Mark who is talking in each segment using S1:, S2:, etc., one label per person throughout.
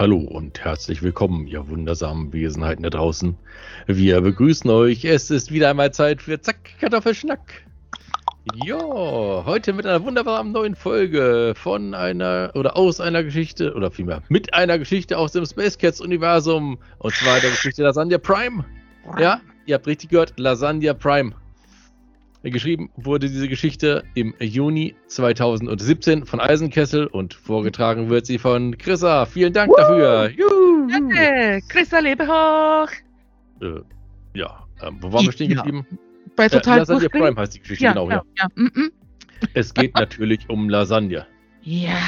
S1: hallo und herzlich willkommen, ihr wundersamen Wesenheiten da draußen. Wir begrüßen euch. Es ist wieder einmal Zeit für Zack, Kartoffelschnack. Ja, heute mit einer wunderbaren neuen Folge von einer oder aus einer Geschichte oder vielmehr mit einer Geschichte aus dem Space Cats Universum und zwar der Geschichte Lasagna Prime. Ja, ihr habt richtig gehört, Lasagna Prime. Geschrieben wurde diese Geschichte im Juni 2017 von Eisenkessel und vorgetragen wird sie von Chrissa. Vielen Dank Woo! dafür.
S2: Juhu! Danke, Chrissa, lebe hoch.
S1: Äh, ja, ähm, wo waren wir stehen geblieben?
S2: Bei total äh,
S1: Lasagne Prime heißt die Geschichte,
S2: ja,
S1: genau.
S2: Ja, ja. Mm -mm.
S1: Es geht natürlich um Lasagne.
S2: Ja.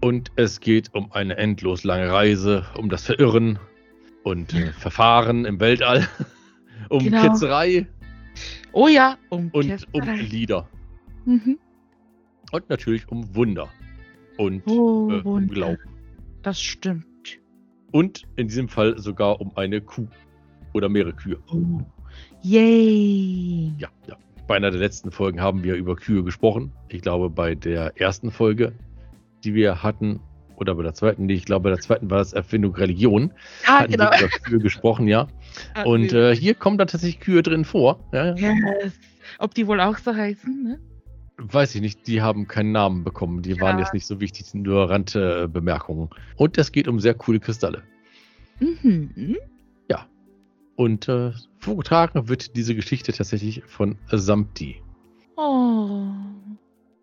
S1: Und es geht um eine endlos lange Reise, um das Verirren und äh, Verfahren im Weltall, um genau. Ketzerei
S2: Oh ja,
S1: um Und um Lieder. Mhm. Und natürlich um Wunder. Und
S2: oh,
S1: äh, um Glauben.
S2: Das stimmt.
S1: Und in diesem Fall sogar um eine Kuh. Oder mehrere Kühe.
S2: Oh. Yay!
S1: Ja, ja. Bei einer der letzten Folgen haben wir über Kühe gesprochen. Ich glaube, bei der ersten Folge, die wir hatten, oder bei der zweiten, nee, ich glaube, bei der zweiten war das Erfindung Religion.
S2: Ah, hatten genau.
S1: wir über Kühe gesprochen, ja. Ah, und äh, hier kommen dann tatsächlich Kühe drin vor. Ja,
S2: yes. Ob die wohl auch so heißen, ne?
S1: Weiß ich nicht, die haben keinen Namen bekommen. Die ja. waren jetzt nicht so wichtig, sind nur Randbemerkungen. Und es geht um sehr coole Kristalle.
S2: Mhm.
S1: Ja. Und äh, vorgetragen wird diese Geschichte tatsächlich von Samti.
S2: Oh.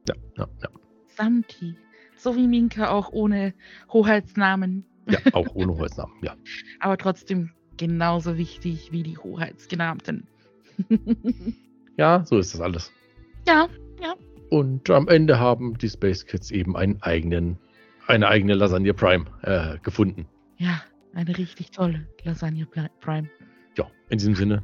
S1: Ja, ja, ja.
S2: Samti. So wie Minka auch ohne Hoheitsnamen.
S1: Ja, auch ohne Hoheitsnamen, ja.
S2: Aber trotzdem genauso wichtig wie die Hoheitsgenannten.
S1: ja, so ist das alles.
S2: Ja, ja.
S1: Und am Ende haben die Space Kids eben einen eigenen, eine eigene Lasagne Prime äh, gefunden.
S2: Ja, eine richtig tolle Lasagne Prime.
S1: Ja, in diesem Sinne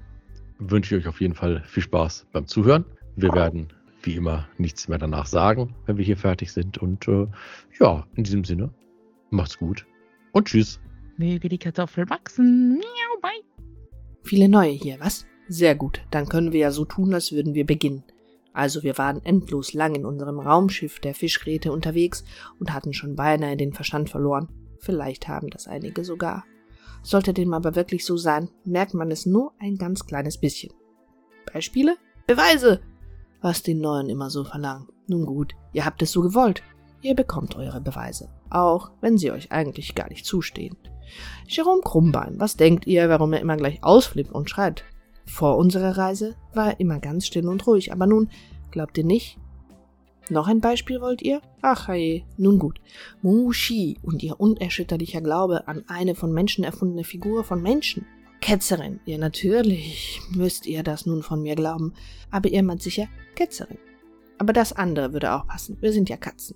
S1: wünsche ich euch auf jeden Fall viel Spaß beim Zuhören. Wir werden wie immer nichts mehr danach sagen, wenn wir hier fertig sind. Und äh, ja, in diesem Sinne, macht's gut und tschüss.
S2: Möge die Kartoffel wachsen. Miau, bye.
S3: Viele neue hier, was? Sehr gut, dann können wir ja so tun, als würden wir beginnen. Also wir waren endlos lang in unserem Raumschiff der Fischräte unterwegs und hatten schon beinahe den Verstand verloren. Vielleicht haben das einige sogar. Sollte dem aber wirklich so sein, merkt man es nur ein ganz kleines bisschen. Beispiele? Beweise! Was die Neuen immer so verlangen. Nun gut, ihr habt es so gewollt. Ihr bekommt eure Beweise, auch wenn sie euch eigentlich gar nicht zustehen. Jerome Krummbein, was denkt ihr, warum er immer gleich ausflippt und schreit? Vor unserer Reise war er immer ganz still und ruhig, aber nun, glaubt ihr nicht? Noch ein Beispiel wollt ihr? Ach hey, nun gut. Mushi und ihr unerschütterlicher Glaube an eine von Menschen erfundene Figur von Menschen. Ketzerin, ja natürlich müsst ihr das nun von mir glauben, aber ihr meint sicher Ketzerin. Aber das andere würde auch passen, wir sind ja Katzen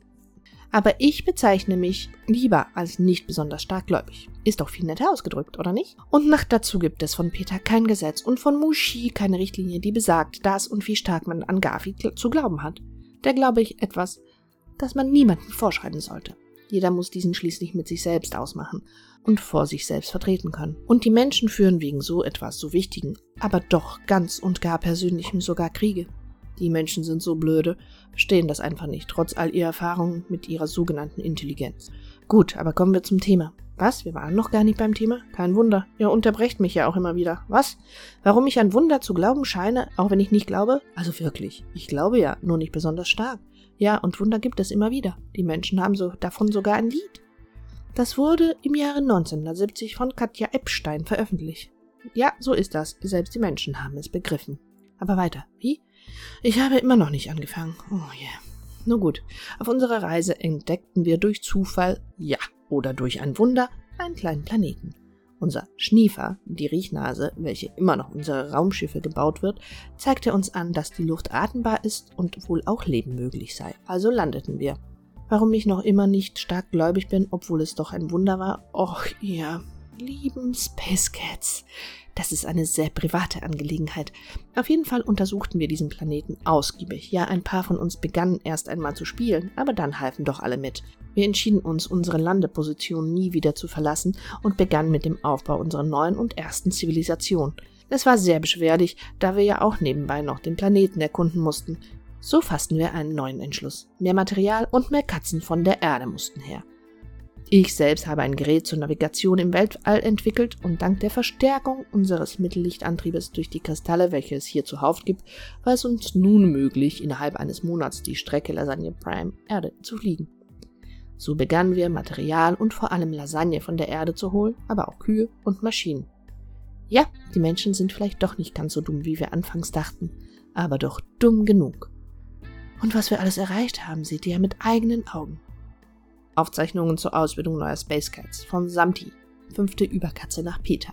S3: aber ich bezeichne mich lieber als nicht besonders starkgläubig. Ist doch viel netter ausgedrückt, oder nicht? Und nach dazu gibt es von Peter kein Gesetz und von Mushi keine Richtlinie, die besagt, dass und wie stark man an Garfi zu glauben hat. Da glaube ich etwas, das man niemandem vorschreiben sollte. Jeder muss diesen schließlich mit sich selbst ausmachen und vor sich selbst vertreten können. Und die Menschen führen wegen so etwas so Wichtigen, aber doch ganz und gar Persönlichem sogar Kriege. Die Menschen sind so blöde, verstehen das einfach nicht, trotz all ihrer Erfahrungen mit ihrer sogenannten Intelligenz. Gut, aber kommen wir zum Thema. Was? Wir waren noch gar nicht beim Thema? Kein Wunder. Ihr unterbrecht mich ja auch immer wieder. Was? Warum ich an Wunder zu glauben scheine, auch wenn ich nicht glaube? Also wirklich. Ich glaube ja, nur nicht besonders stark. Ja, und Wunder gibt es immer wieder. Die Menschen haben so davon sogar ein Lied. Das wurde im Jahre 1970 von Katja Epstein veröffentlicht. Ja, so ist das. Selbst die Menschen haben es begriffen. Aber weiter. Wie? Ich habe immer noch nicht angefangen. Oh yeah. Nur gut. Auf unserer Reise entdeckten wir durch Zufall, ja, oder durch ein Wunder, einen kleinen Planeten. Unser Schniefer, die Riechnase, welche immer noch unsere Raumschiffe gebaut wird, zeigte uns an, dass die Luft atembar ist und wohl auch Leben möglich sei. Also landeten wir. Warum ich noch immer nicht stark gläubig bin, obwohl es doch ein Wunder war? Och, ihr lieben Space Cats. Das ist eine sehr private Angelegenheit. Auf jeden Fall untersuchten wir diesen Planeten ausgiebig. Ja, ein paar von uns begannen erst einmal zu spielen, aber dann halfen doch alle mit. Wir entschieden uns, unsere Landeposition nie wieder zu verlassen und begannen mit dem Aufbau unserer neuen und ersten Zivilisation. Es war sehr beschwerlich, da wir ja auch nebenbei noch den Planeten erkunden mussten. So fassten wir einen neuen Entschluss. Mehr Material und mehr Katzen von der Erde mussten her. Ich selbst habe ein Gerät zur Navigation im Weltall entwickelt und dank der Verstärkung unseres Mittellichtantriebes durch die Kristalle, welche es hier zuhauf gibt, war es uns nun möglich, innerhalb eines Monats die Strecke Lasagne Prime Erde zu fliegen. So begannen wir, Material und vor allem Lasagne von der Erde zu holen, aber auch Kühe und Maschinen. Ja, die Menschen sind vielleicht doch nicht ganz so dumm, wie wir anfangs dachten, aber doch dumm genug. Und was wir alles erreicht haben, seht ihr mit eigenen Augen. Aufzeichnungen zur Ausbildung neuer Space Cats von Samti, fünfte Überkatze nach Peter.